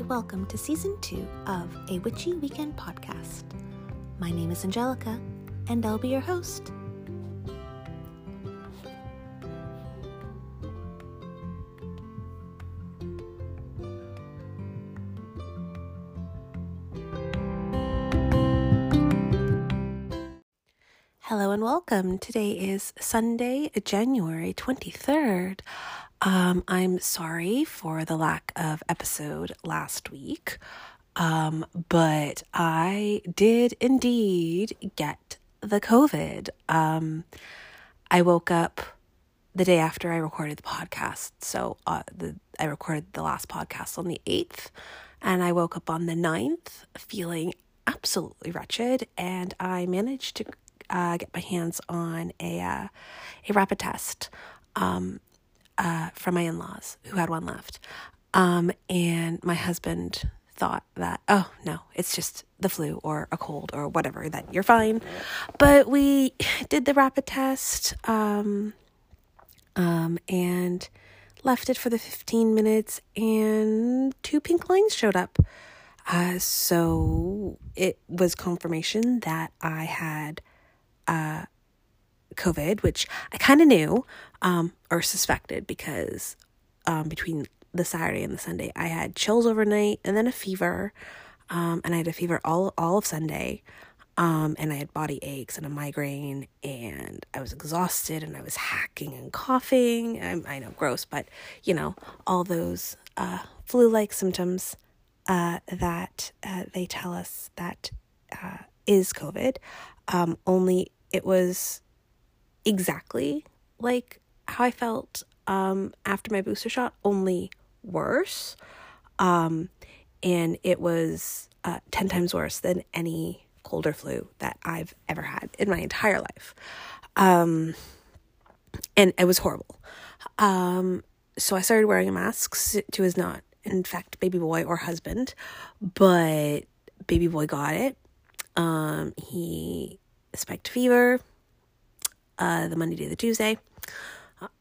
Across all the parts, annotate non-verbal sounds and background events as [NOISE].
and welcome to season two of A Witchy Weekend podcast. My name is Angelica, and I'll be your host. Hello and welcome. Today is Sunday, January 23rd. Um, I'm sorry for the lack of episode last week, um, but I did indeed get the COVID. Um, I woke up the day after I recorded the podcast. So uh, the I recorded the last podcast on the 8th, and I woke up on the 9th feeling absolutely wretched, and I managed to uh, get my hands on a uh, a rapid test um, uh, from my in laws who had one left, um, and my husband thought that oh no it's just the flu or a cold or whatever that you're fine. But we [SIGHS] did the rapid test um, um, and left it for the 15 minutes and two pink lines showed up. Uh, so it was confirmation that i had uh, COVID, which I kind of knew um, or suspected because um, between the Saturday and the Sunday, I had chills overnight and then a fever. Um, and I had a fever all, all of Sunday. Um, and I had body aches and a migraine, and I was exhausted and I was hacking and coughing. I, I know, gross, but you know, all those uh, flu like symptoms uh, that uh, they tell us that uh, is COVID. Um, only it was exactly like how I felt um, after my booster shot, only worse. Um, and it was uh, 10 times worse than any cold or flu that I've ever had in my entire life. Um, and it was horrible. Um, so I started wearing a mask to his not, in fact, baby boy or husband, but baby boy got it. Um, he spiked fever uh, the Monday to the Tuesday,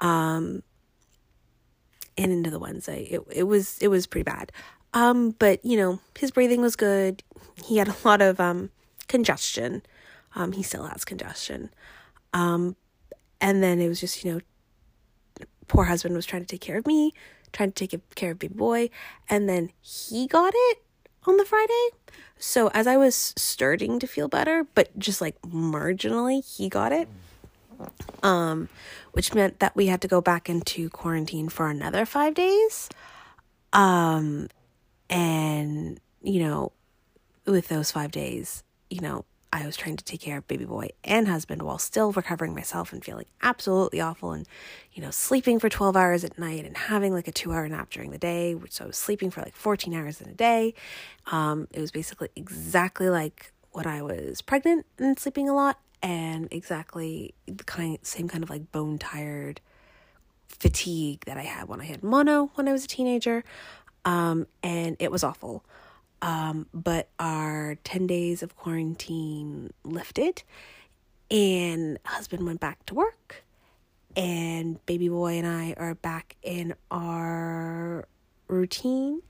um, and into the Wednesday. It it was it was pretty bad. Um, but you know his breathing was good. He had a lot of um congestion. Um, he still has congestion. Um, and then it was just you know, poor husband was trying to take care of me, trying to take care of big boy, and then he got it on the Friday. So as I was starting to feel better, but just like marginally, he got it. Um, which meant that we had to go back into quarantine for another five days. Um, and you know, with those five days, you know, I was trying to take care of baby boy and husband while still recovering myself and feeling absolutely awful and, you know, sleeping for 12 hours at night and having like a two hour nap during the day. So I was sleeping for like 14 hours in a day. Um, it was basically exactly like when I was pregnant and sleeping a lot and exactly the kind, same kind of like bone tired fatigue that I had when I had mono when I was a teenager. Um, and it was awful. Um, but our 10 days of quarantine lifted, and husband went back to work, and baby boy and I are back in our routine.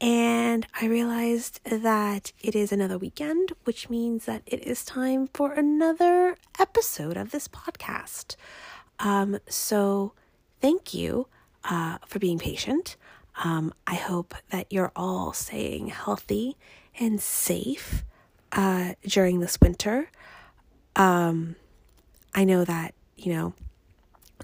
And I realized that it is another weekend, which means that it is time for another episode of this podcast. Um, so thank you uh, for being patient. Um, I hope that you're all staying healthy and safe uh, during this winter. Um, I know that, you know,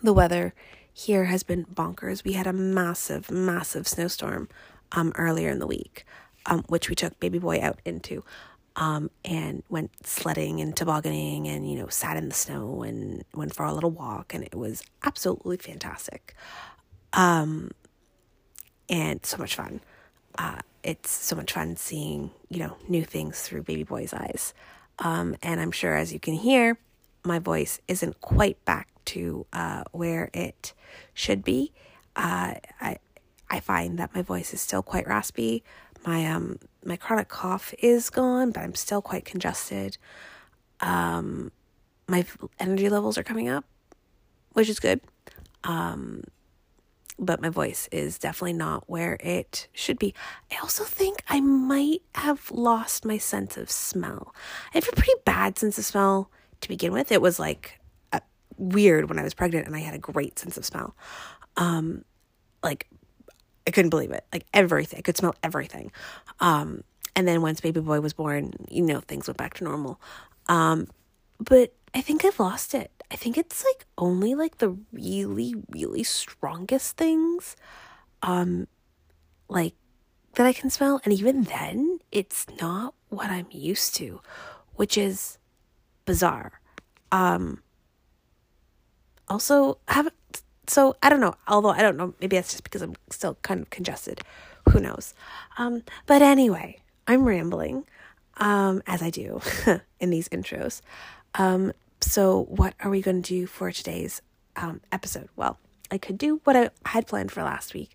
the weather here has been bonkers. We had a massive, massive snowstorm um, earlier in the week, um, which we took baby boy out into. Um, and went sledding and tobogganing and, you know, sat in the snow and went for a little walk. And it was absolutely fantastic. Um, and so much fun. Uh, it's so much fun seeing, you know, new things through baby boy's eyes. Um, and I'm sure as you can hear, my voice isn't quite back to uh, where it should be. Uh, I I find that my voice is still quite raspy. My um my chronic cough is gone, but I'm still quite congested. Um, my energy levels are coming up, which is good. Um, but my voice is definitely not where it should be. I also think I might have lost my sense of smell. I have a pretty bad sense of smell to begin with. It was like weird when I was pregnant and I had a great sense of smell. Um, like I couldn't believe it. Like everything. I could smell everything. Um, and then once baby boy was born, you know, things went back to normal. Um, but I think I've lost it. I think it's like only like the really, really strongest things, um, like that I can smell. And even then, it's not what I'm used to, which is bizarre. Um, also, have so I don't know. Although I don't know, maybe that's just because I'm still kind of congested. Who knows? Um, but anyway, I'm rambling, um, as I do [LAUGHS] in these intros. Um, so what are we going to do for today's um, episode? Well, I could do what I had planned for last week,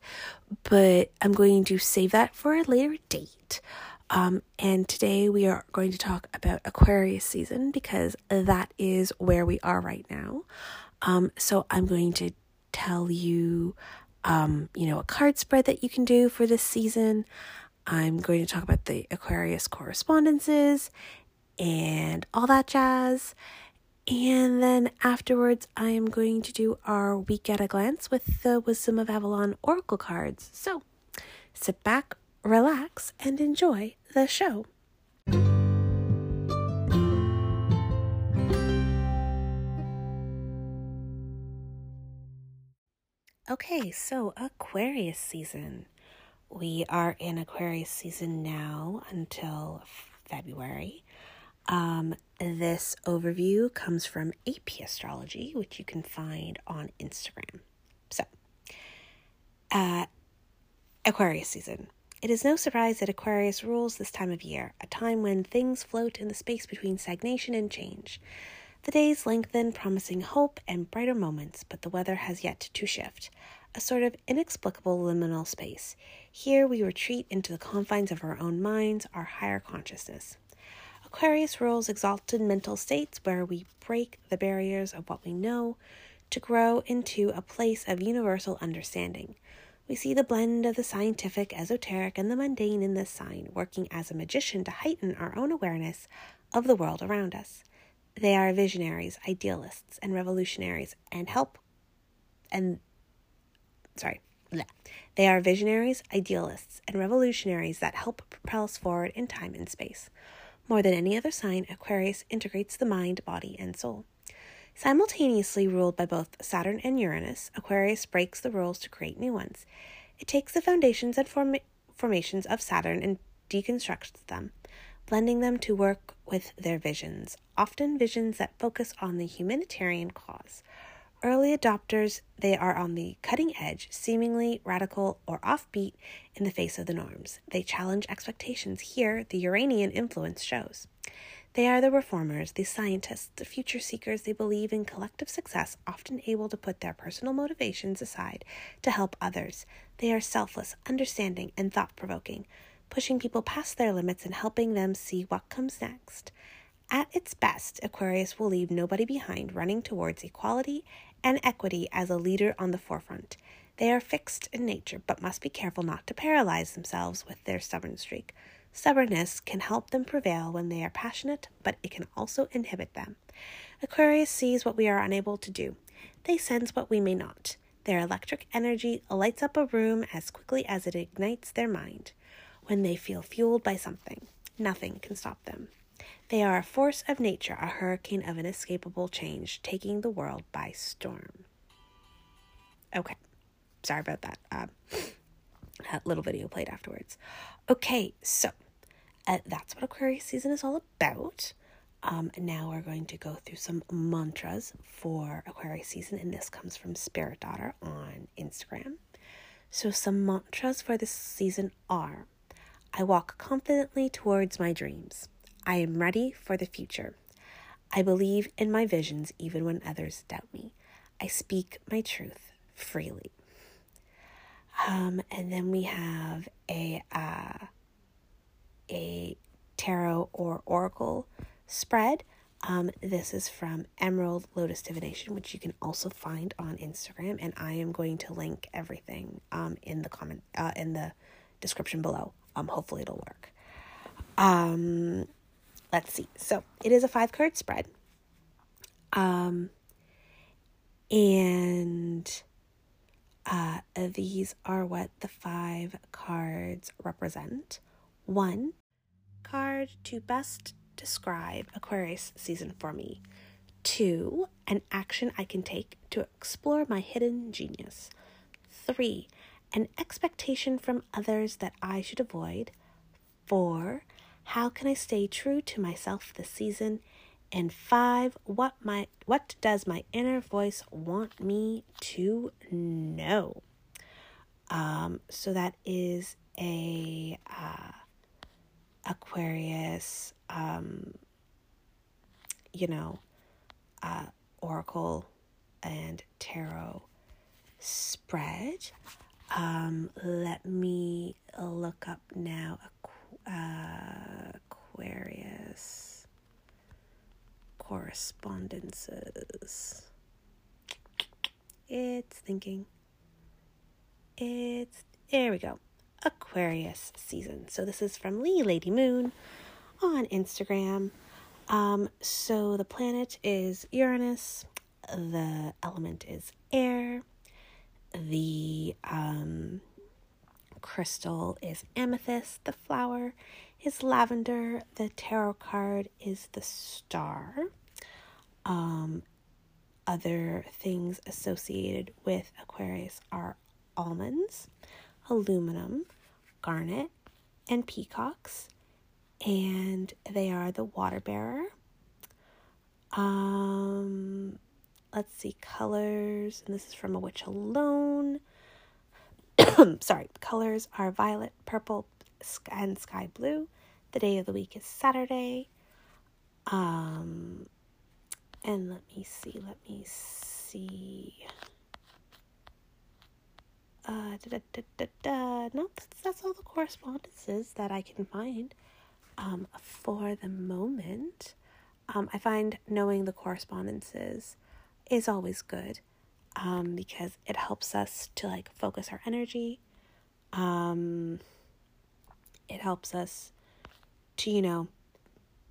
but I'm going to save that for a later date. Um, and today we are going to talk about Aquarius season because that is where we are right now. Um, so I'm going to tell you, um, you know, a card spread that you can do for this season. I'm going to talk about the Aquarius correspondences and all that jazz. And then afterwards, I am going to do our week at a glance with the Wisdom of Avalon Oracle cards. So sit back, relax, and enjoy the show. Okay, so Aquarius season. We are in Aquarius season now until February. Um, this overview comes from AP Astrology, which you can find on Instagram. So, uh, Aquarius season. It is no surprise that Aquarius rules this time of year, a time when things float in the space between stagnation and change. The days lengthen, promising hope and brighter moments, but the weather has yet to shift. A sort of inexplicable liminal space. Here we retreat into the confines of our own minds, our higher consciousness. Aquarius rules exalted mental states where we break the barriers of what we know to grow into a place of universal understanding. We see the blend of the scientific, esoteric, and the mundane in this sign, working as a magician to heighten our own awareness of the world around us. They are visionaries, idealists, and revolutionaries, and help. And sorry, bleh. they are visionaries, idealists, and revolutionaries that help propel us forward in time and space. More than any other sign, Aquarius integrates the mind, body, and soul. Simultaneously ruled by both Saturn and Uranus, Aquarius breaks the rules to create new ones. It takes the foundations and form- formations of Saturn and deconstructs them, blending them to work with their visions, often visions that focus on the humanitarian cause. Early adopters, they are on the cutting edge, seemingly radical or offbeat in the face of the norms. They challenge expectations. Here, the Uranian influence shows. They are the reformers, the scientists, the future seekers. They believe in collective success, often able to put their personal motivations aside to help others. They are selfless, understanding, and thought provoking pushing people past their limits and helping them see what comes next. At its best, Aquarius will leave nobody behind, running towards equality and equity as a leader on the forefront. They are fixed in nature, but must be careful not to paralyze themselves with their stubborn streak. Stubbornness can help them prevail when they are passionate, but it can also inhibit them. Aquarius sees what we are unable to do. They sense what we may not. Their electric energy lights up a room as quickly as it ignites their mind when they feel fueled by something. Nothing can stop them. They are a force of nature, a hurricane of inescapable change, taking the world by storm. Okay, sorry about that. Uh, [LAUGHS] that little video played afterwards. Okay, so uh, that's what Aquarius season is all about. Um, now we're going to go through some mantras for Aquarius season, and this comes from Spirit Daughter on Instagram. So, some mantras for this season are I walk confidently towards my dreams. I am ready for the future. I believe in my visions even when others doubt me. I speak my truth freely. Um, and then we have a uh, a tarot or oracle spread Um, this is from Emerald Lotus Divination, which you can also find on Instagram, and I am going to link everything um, in the comment uh, in the description below. Um, hopefully it'll work. Um, let's see. So it is a five card spread. Um, and uh, these are what the five cards represent. One card to best describe Aquarius season for me. Two, an action I can take to explore my hidden genius. Three, an expectation from others that I should avoid. Four, how can I stay true to myself this season? And five, what my what does my inner voice want me to know? Um, so that is a uh, Aquarius, um, you know, uh, Oracle and Tarot spread. Um, let me look up now uh, Aquarius correspondences. It's thinking. It's there we go. Aquarius season. So this is from Lee Lady Moon on Instagram. Um, so the planet is Uranus, the element is air, the um, crystal is amethyst, the flower is lavender, the tarot card is the star. Um, other things associated with Aquarius are almonds, aluminum, garnet, and peacocks, and they are the water bearer. Um, let's see, colors, and this is from A Witch Alone. [COUGHS] Sorry, colors are violet, purple, and sky blue. The day of the week is Saturday. Um, and let me see, let me see. Uh, da, da, da, da, No, that's, that's all the correspondences that I can find um, for the moment. Um, I find knowing the correspondences is always good um, because it helps us to like focus our energy. Um, it helps us to, you know,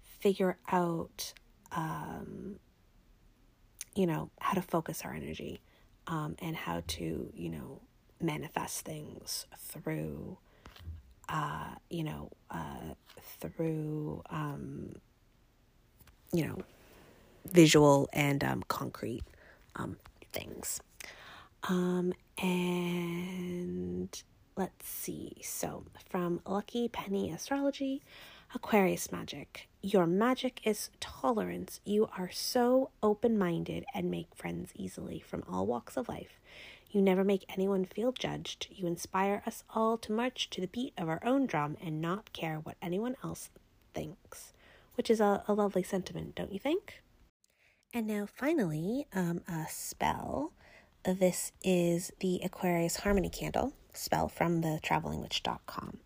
figure out, um, you know, how to focus our energy um, and how to, you know, manifest things through uh you know uh through um you know visual and um concrete um things. Um and let's see. So from lucky penny astrology aquarius magic. Your magic is tolerance. You are so open-minded and make friends easily from all walks of life. You never make anyone feel judged. You inspire us all to march to the beat of our own drum and not care what anyone else thinks, which is a, a lovely sentiment, don't you think? And now, finally, um, a spell. This is the Aquarius Harmony Candle spell from the travelingwitch.com.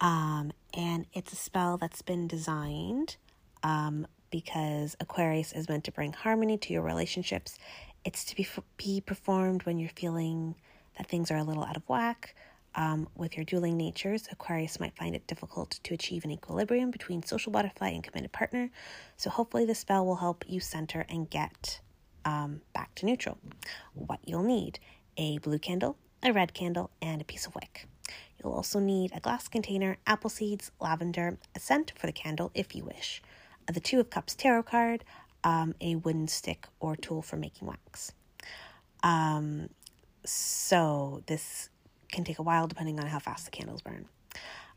Um, and it's a spell that's been designed um, because Aquarius is meant to bring harmony to your relationships it's to be, be performed when you're feeling that things are a little out of whack. Um, with your dueling natures, Aquarius might find it difficult to achieve an equilibrium between social butterfly and committed partner. So, hopefully, the spell will help you center and get um, back to neutral. What you'll need a blue candle, a red candle, and a piece of wick. You'll also need a glass container, apple seeds, lavender, a scent for the candle if you wish, the Two of Cups tarot card, um, a wooden stick or tool for making wax. Um, so this can take a while depending on how fast the candles burn.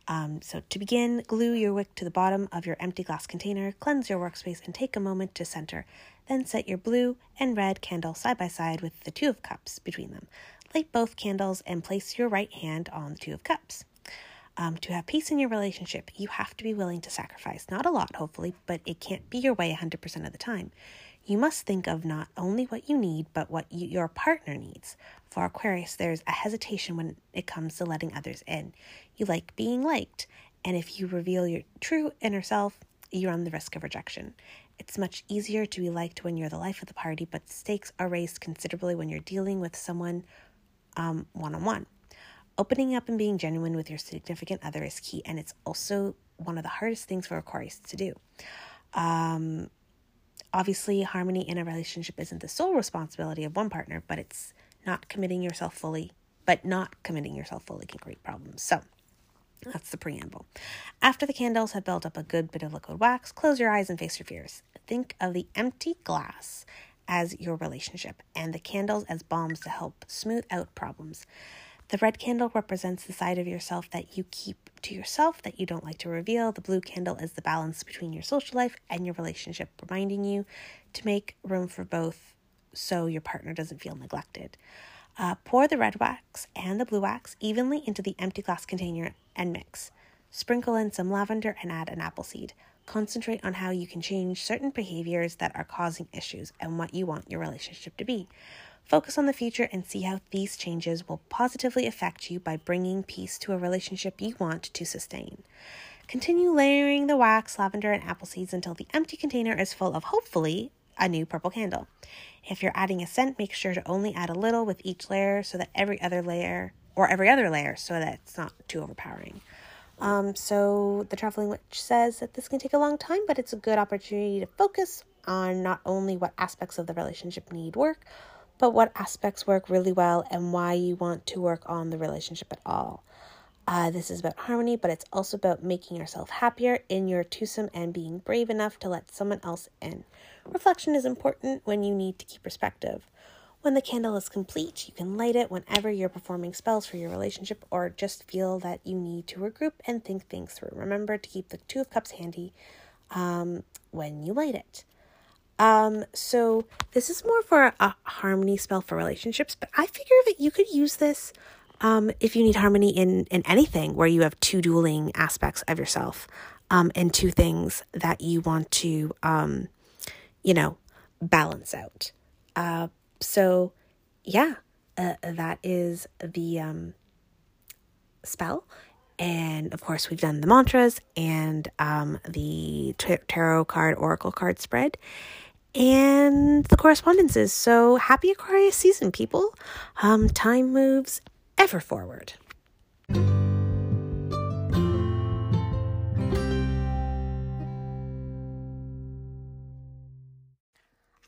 Um, so to begin, glue your wick to the bottom of your empty glass container, cleanse your workspace, and take a moment to center. Then set your blue and red candle side by side with the two of cups between them. Light both candles and place your right hand on the two of cups. Um, to have peace in your relationship, you have to be willing to sacrifice. Not a lot, hopefully, but it can't be your way 100% of the time. You must think of not only what you need, but what you, your partner needs. For Aquarius, there's a hesitation when it comes to letting others in. You like being liked, and if you reveal your true inner self, you run the risk of rejection. It's much easier to be liked when you're the life of the party, but stakes are raised considerably when you're dealing with someone one on one. Opening up and being genuine with your significant other is key, and it's also one of the hardest things for Aquarius to do. Um, obviously, harmony in a relationship isn't the sole responsibility of one partner, but it's not committing yourself fully, but not committing yourself fully can create problems. So, that's the preamble. After the candles have built up a good bit of liquid wax, close your eyes and face your fears. Think of the empty glass as your relationship and the candles as bombs to help smooth out problems. The red candle represents the side of yourself that you keep to yourself that you don't like to reveal. The blue candle is the balance between your social life and your relationship, reminding you to make room for both so your partner doesn't feel neglected. Uh, pour the red wax and the blue wax evenly into the empty glass container and mix. Sprinkle in some lavender and add an apple seed. Concentrate on how you can change certain behaviors that are causing issues and what you want your relationship to be. Focus on the future and see how these changes will positively affect you by bringing peace to a relationship you want to sustain. Continue layering the wax, lavender, and apple seeds until the empty container is full of hopefully a new purple candle. If you're adding a scent, make sure to only add a little with each layer so that every other layer or every other layer so that it's not too overpowering. Um, so the traveling witch says that this can take a long time, but it's a good opportunity to focus on not only what aspects of the relationship need work, but what aspects work really well and why you want to work on the relationship at all. Uh, this is about harmony, but it's also about making yourself happier in your twosome and being brave enough to let someone else in. Reflection is important when you need to keep perspective. When the candle is complete, you can light it whenever you're performing spells for your relationship or just feel that you need to regroup and think things through. Remember to keep the Two of Cups handy um, when you light it. Um, so this is more for a harmony spell for relationships, but I figure that you could use this um, if you need harmony in in anything where you have two dueling aspects of yourself um, and two things that you want to um, you know balance out. Uh, so yeah, uh, that is the um, spell. And of course, we've done the mantras and um, the tarot card, oracle card spread and the correspondences. So happy Aquarius season, people. Um, time moves ever forward.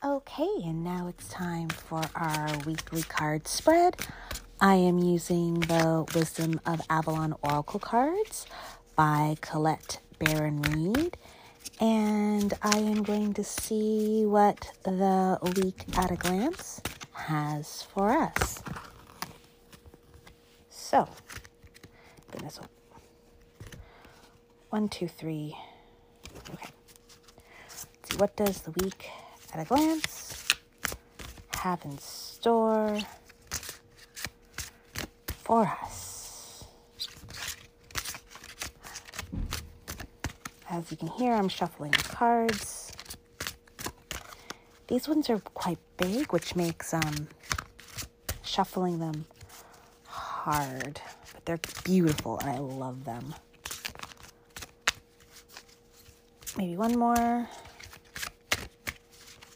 Okay, and now it's time for our weekly card spread. I am using the Wisdom of Avalon Oracle cards by Colette Baron Reid and I am going to see what the week at a glance has for us. So, goodness, one, two, three. Okay. Let's see, what does the week at a glance have in store for us? As you can hear, I'm shuffling the cards. These ones are quite big, which makes um, shuffling them hard, but they're beautiful and I love them. Maybe one more,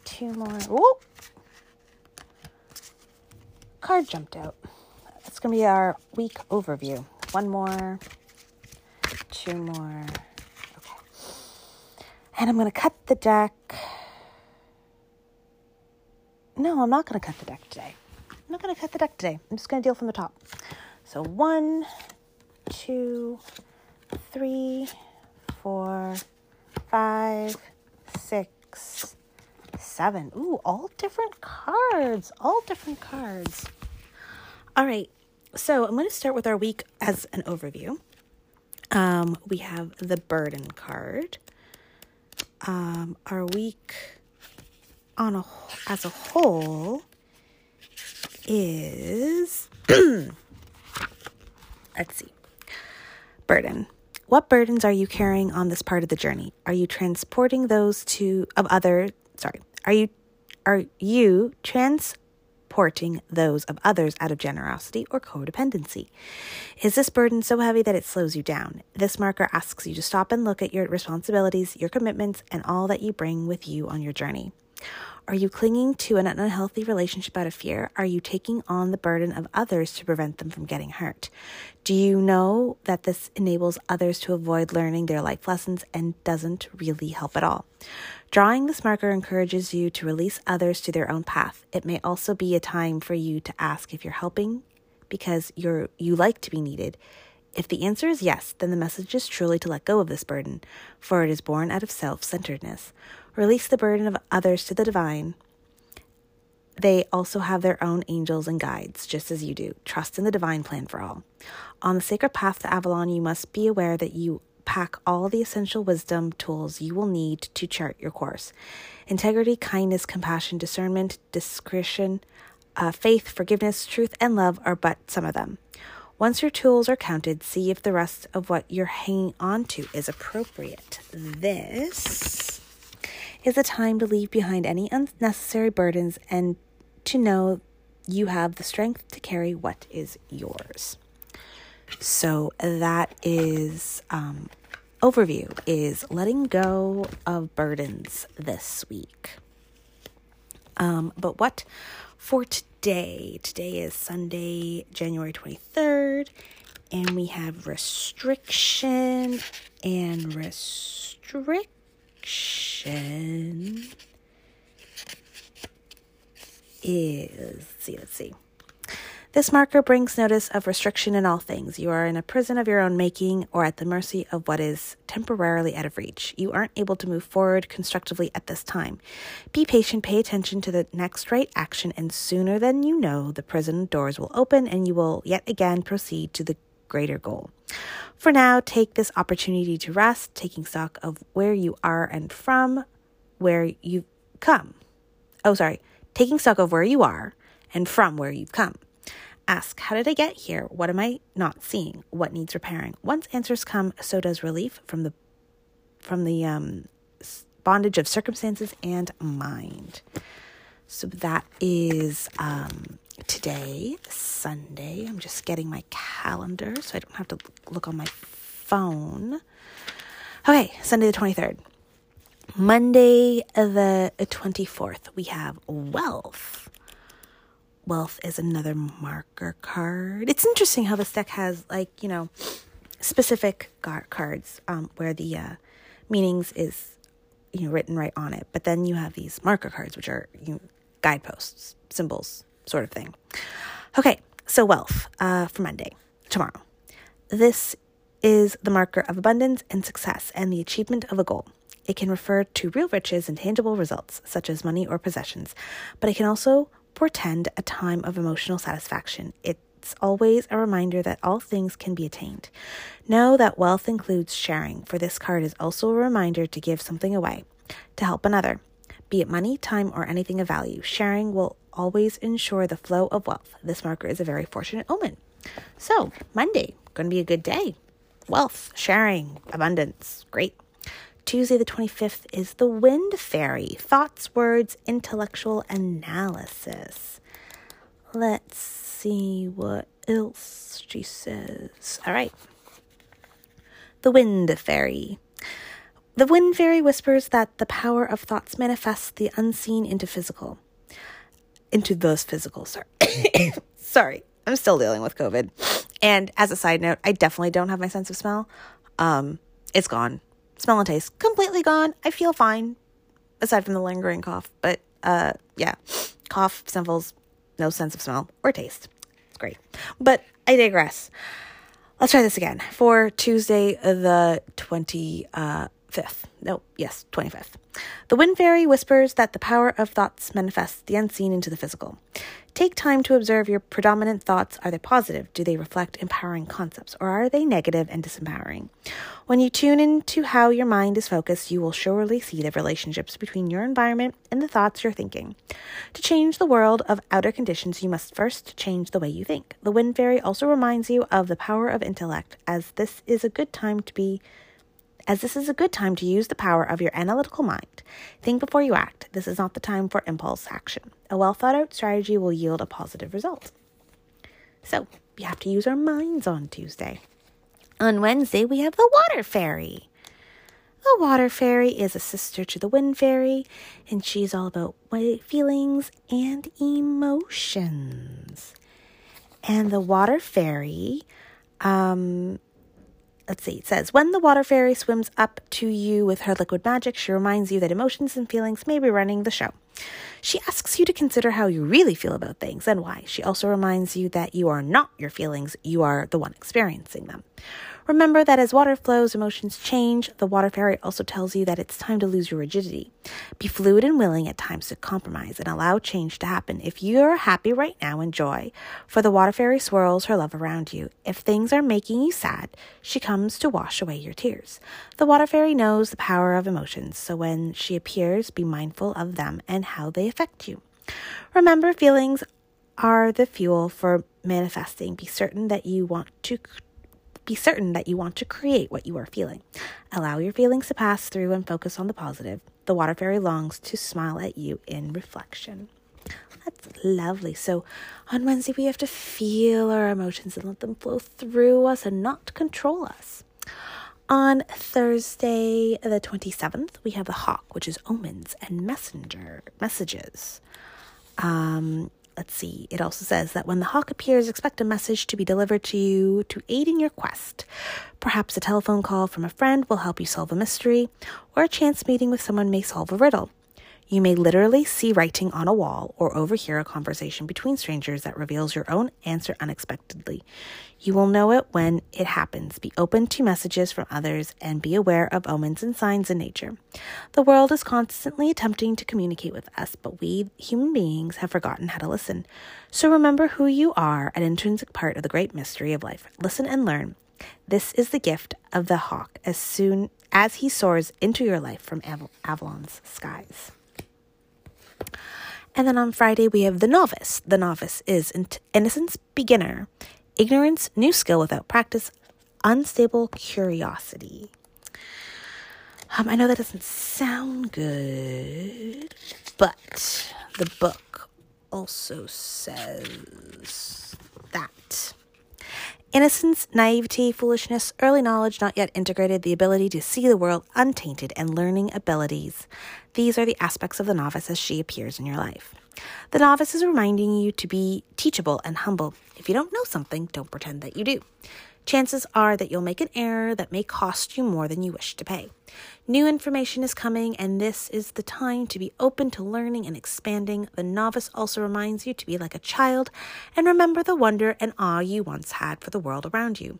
two more. Ooh! Card jumped out. That's to be our week overview. One more, two more. And I'm going to cut the deck. No, I'm not going to cut the deck today. I'm not going to cut the deck today. I'm just going to deal from the top. So one, two, three, four, five, six, seven. Ooh, all different cards. All different cards. All right. So I'm going to start with our week as an overview. Um, we have the burden card um, our week on a as a whole is [CLEARS THROAT] let's see burden. What burdens are you carrying on this part of the journey? Are you transporting those to of other sorry are you are you supporting those of others out of generosity or codependency. Is this burden so heavy that it slows you down? This marker asks you to stop and look at your responsibilities, your commitments, and all that you bring with you on your journey. Are you clinging to an unhealthy relationship out of fear? Are you taking on the burden of others to prevent them from getting hurt? Do you know that this enables others to avoid learning their life lessons and doesn't really help at all? Drawing this marker encourages you to release others to their own path. It may also be a time for you to ask if you're helping because you're you like to be needed. If the answer is yes, then the message is truly to let go of this burden, for it is born out of self-centeredness. Release the burden of others to the divine. They also have their own angels and guides, just as you do. Trust in the divine plan for all. On the sacred path to Avalon, you must be aware that you pack all the essential wisdom tools you will need to chart your course. Integrity, kindness, compassion, discernment, discretion, uh, faith, forgiveness, truth, and love are but some of them. Once your tools are counted, see if the rest of what you're hanging on to is appropriate. This is a time to leave behind any unnecessary burdens and to know you have the strength to carry what is yours. So that is um, overview is letting go of burdens this week. Um, but what for today? Today is Sunday, January 23rd, and we have restriction and restriction is, let's see, let's see. This marker brings notice of restriction in all things. You are in a prison of your own making or at the mercy of what is temporarily out of reach. You aren't able to move forward constructively at this time. Be patient, pay attention to the next right action, and sooner than you know, the prison doors will open and you will yet again proceed to the greater goal. For now, take this opportunity to rest, taking stock of where you are and from where you've come. Oh, sorry, taking stock of where you are and from where you've come. Ask, how did I get here? What am I not seeing? What needs repairing? Once answers come, so does relief from the from the um, bondage of circumstances and mind. So that is um, today, Sunday. I'm just getting my calendar so I don't have to look on my phone. Okay, Sunday the 23rd. Monday the 24th, we have wealth. Wealth is another marker card. It's interesting how this deck has, like, you know, specific cards um, where the uh, meanings is, you know, written right on it. But then you have these marker cards, which are you know, guideposts, symbols, sort of thing. Okay, so wealth uh, for Monday, tomorrow. This is the marker of abundance and success and the achievement of a goal. It can refer to real riches and tangible results, such as money or possessions, but it can also portend a time of emotional satisfaction. It's always a reminder that all things can be attained. Know that wealth includes sharing, for this card is also a reminder to give something away, to help another. Be it money, time, or anything of value, sharing will always ensure the flow of wealth. This marker is a very fortunate omen. So, Monday, going to be a good day. Wealth, sharing, abundance, great. Tuesday, the 25th, is the Wind Fairy thoughts, words, intellectual analysis. Let's see what else she says. All right. The Wind Fairy. The Wind Fairy whispers that the power of thoughts manifests the unseen into physical into those physical. Sorry. [COUGHS] Sorry. I'm still dealing with COVID. And as a side note, I definitely don't have my sense of smell. Um, it's gone. Smell and taste completely gone. I feel fine aside from the lingering cough. But uh yeah. Cough, sniffles, no sense of smell or taste. It's great. But I digress. Let's try this again. For Tuesday the 20 uh 5th. No, yes, 25th. The Wind Fairy whispers that the power of thoughts manifests the unseen into the physical. Take time to observe your predominant thoughts. Are they positive? Do they reflect empowering concepts? Or are they negative and disempowering? When you tune into how your mind is focused, you will surely see the relationships between your environment and the thoughts you're thinking. To change the world of outer conditions, you must first change the way you think. The Wind Fairy also reminds you of the power of intellect, as this is a good time to be as this is a good time to use the power of your analytical mind. Think before you act. This is not the time for impulse action. A well thought out strategy will yield a positive result. So, we have to use our minds on Tuesday. On Wednesday, we have the water fairy. The water fairy is a sister to the wind fairy, and she's all about feelings and emotions. And the water fairy, um, let's see, it says, when the water fairy swims up to you with her liquid magic, she reminds you that emotions and feelings may be running the show. She asks you to consider how you really feel about things and why. She also reminds you that you are not your feelings, you are the one experiencing them. Remember that as water flows, emotions change. The water fairy also tells you that it's time to lose your rigidity. Be fluid and willing at times to compromise and allow change to happen. If you're happy right now, enjoy. For the water fairy swirls her love around you. If things are making you sad, she comes to wash away your tears. The water fairy knows the power of emotions, so when she appears, be mindful of them and how they affect you. Remember, feelings are the fuel for manifesting. Be certain that you want to be certain that you want to create what you are feeling. Allow your feelings to pass through and focus on the positive. The water fairy longs to smile at you in reflection. That's lovely. So on Wednesday, we have to feel our emotions and let them flow through us and not control us. On Thursday, the 27th, we have the hawk, which is omens and messenger messages. Um, let's see, it also says that when the hawk appears, expect a message to be delivered to you to aid in your quest. Perhaps a telephone call from a friend will help you solve a mystery, or a chance meeting with someone may solve a riddle. You may literally see writing on a wall or overhear a conversation between strangers that reveals your own answer unexpectedly. You will know it when it happens. Be open to messages from others and be aware of omens and signs in nature. The world is constantly attempting to communicate with us, but we human beings have forgotten how to listen. So remember who you are, an intrinsic part of the great mystery of life. Listen and learn. This is the gift of the hawk as soon as he soars into your life from Avalon's skies. And then on Friday, we have the novice. The novice is innocence, beginner, ignorance, new skill without practice, unstable curiosity. Um, I know that doesn't sound good, but the book also says that innocence, naivety, foolishness, early knowledge not yet integrated, the ability to see the world untainted, and learning abilities. These are the aspects of the novice as she appears in your life. The novice is reminding you to be teachable and humble. If you don't know something, don't pretend that you do. Chances are that you'll make an error that may cost you more than you wish to pay. New information is coming, and this is the time to be open to learning and expanding. The novice also reminds you to be like a child and remember the wonder and awe you once had for the world around you,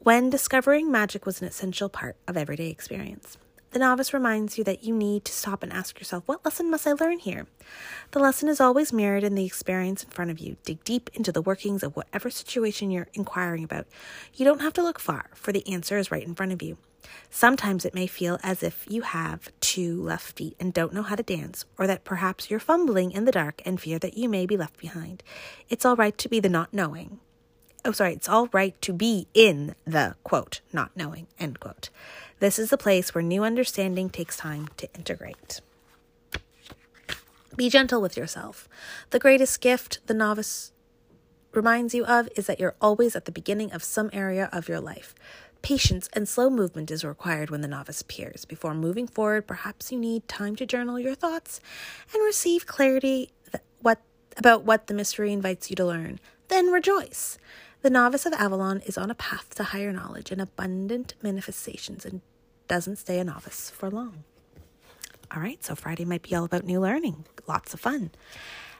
when discovering magic was an essential part of everyday experience. The novice reminds you that you need to stop and ask yourself, what lesson must I learn here? The lesson is always mirrored in the experience in front of you. Dig deep into the workings of whatever situation you're inquiring about. You don't have to look far, for the answer is right in front of you. Sometimes it may feel as if you have two left feet and don't know how to dance, or that perhaps you're fumbling in the dark and fear that you may be left behind. It's all right to be the not knowing. Oh, sorry, it's all right to be in the quote, not knowing, end quote. This is the place where new understanding takes time to integrate. Be gentle with yourself. The greatest gift the novice reminds you of is that you're always at the beginning of some area of your life. Patience and slow movement is required when the novice appears. Before moving forward, perhaps you need time to journal your thoughts and receive clarity what, about what the mystery invites you to learn. Then rejoice. The novice of Avalon is on a path to higher knowledge and abundant manifestations and doesn't stay a novice for long. All right, so Friday might be all about new learning, lots of fun.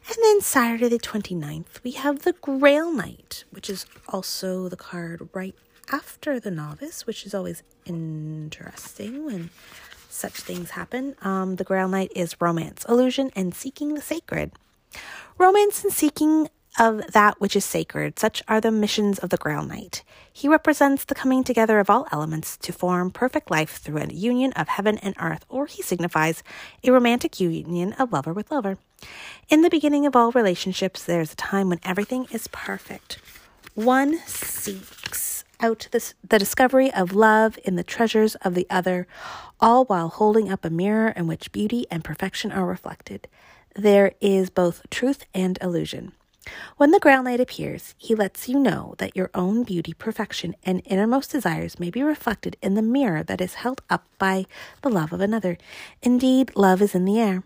And then Saturday the 29th, we have the Grail Knight, which is also the card right after the novice, which is always interesting when such things happen. Um, the Grail Knight is romance, illusion, and seeking the sacred. Romance and seeking of that which is sacred. Such are the missions of the Grail Knight. He represents the coming together of all elements to form perfect life through a union of heaven and earth, or he signifies a romantic union of lover with lover. In the beginning of all relationships, there is a time when everything is perfect. One seeks out this, the discovery of love in the treasures of the other, all while holding up a mirror in which beauty and perfection are reflected. There is both truth and illusion. When the Grail Knight appears, he lets you know that your own beauty, perfection, and innermost desires may be reflected in the mirror that is held up by the love of another. Indeed, love is in the air.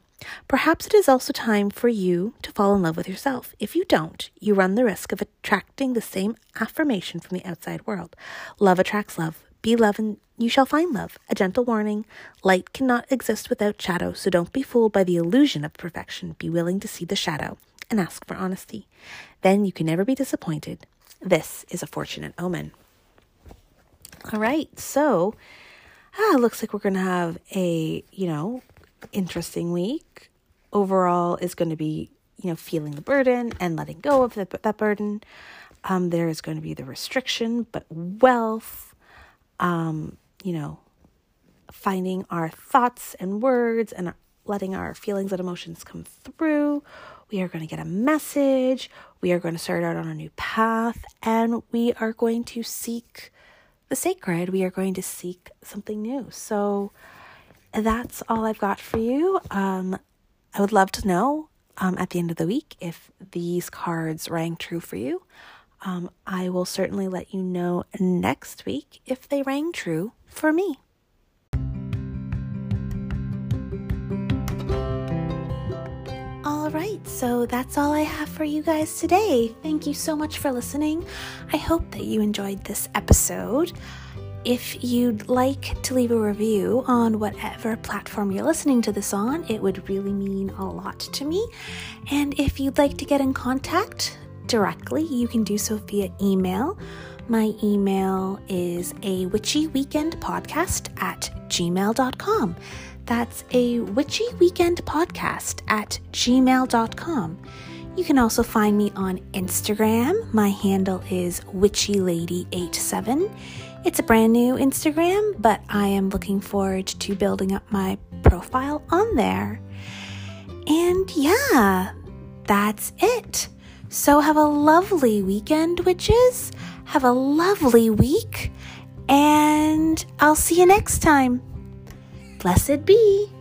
Perhaps it is also time for you to fall in love with yourself. If you don't, you run the risk of attracting the same affirmation from the outside world. Love attracts love. Be love and you shall find love. A gentle warning light cannot exist without shadow, so don't be fooled by the illusion of perfection. Be willing to see the shadow and ask for honesty. Then you can never be disappointed. This is a fortunate omen. All right, so ah, looks like we're going to have a, you know, interesting week. Overall is going to be, you know, feeling the burden and letting go of the, that burden. Um, there is going to be the restriction, but wealth, um, you know, finding our thoughts and words and letting our feelings and emotions come through. We are going to get a message. We are going to start out on a new path and we are going to seek the sacred. We are going to seek something new. So that's all I've got for you. Um, I would love to know um, at the end of the week if these cards rang true for you. Um, I will certainly let you know next week if they rang true for me. Right, so that's all I have for you guys today. Thank you so much for listening. I hope that you enjoyed this episode. If you'd like to leave a review on whatever platform you're listening to this on, it would really mean a lot to me. And if you'd like to get in contact directly, you can do so via email. My email is a witchy weekend podcast at gmail.com. That's a witchy weekend podcast at gmail.com. You can also find me on Instagram. My handle is witchylady87. It's a brand new Instagram, but I am looking forward to building up my profile on there. And yeah, that's it. So have a lovely weekend, witches. Have a lovely week, and I'll see you next time. Blessed be.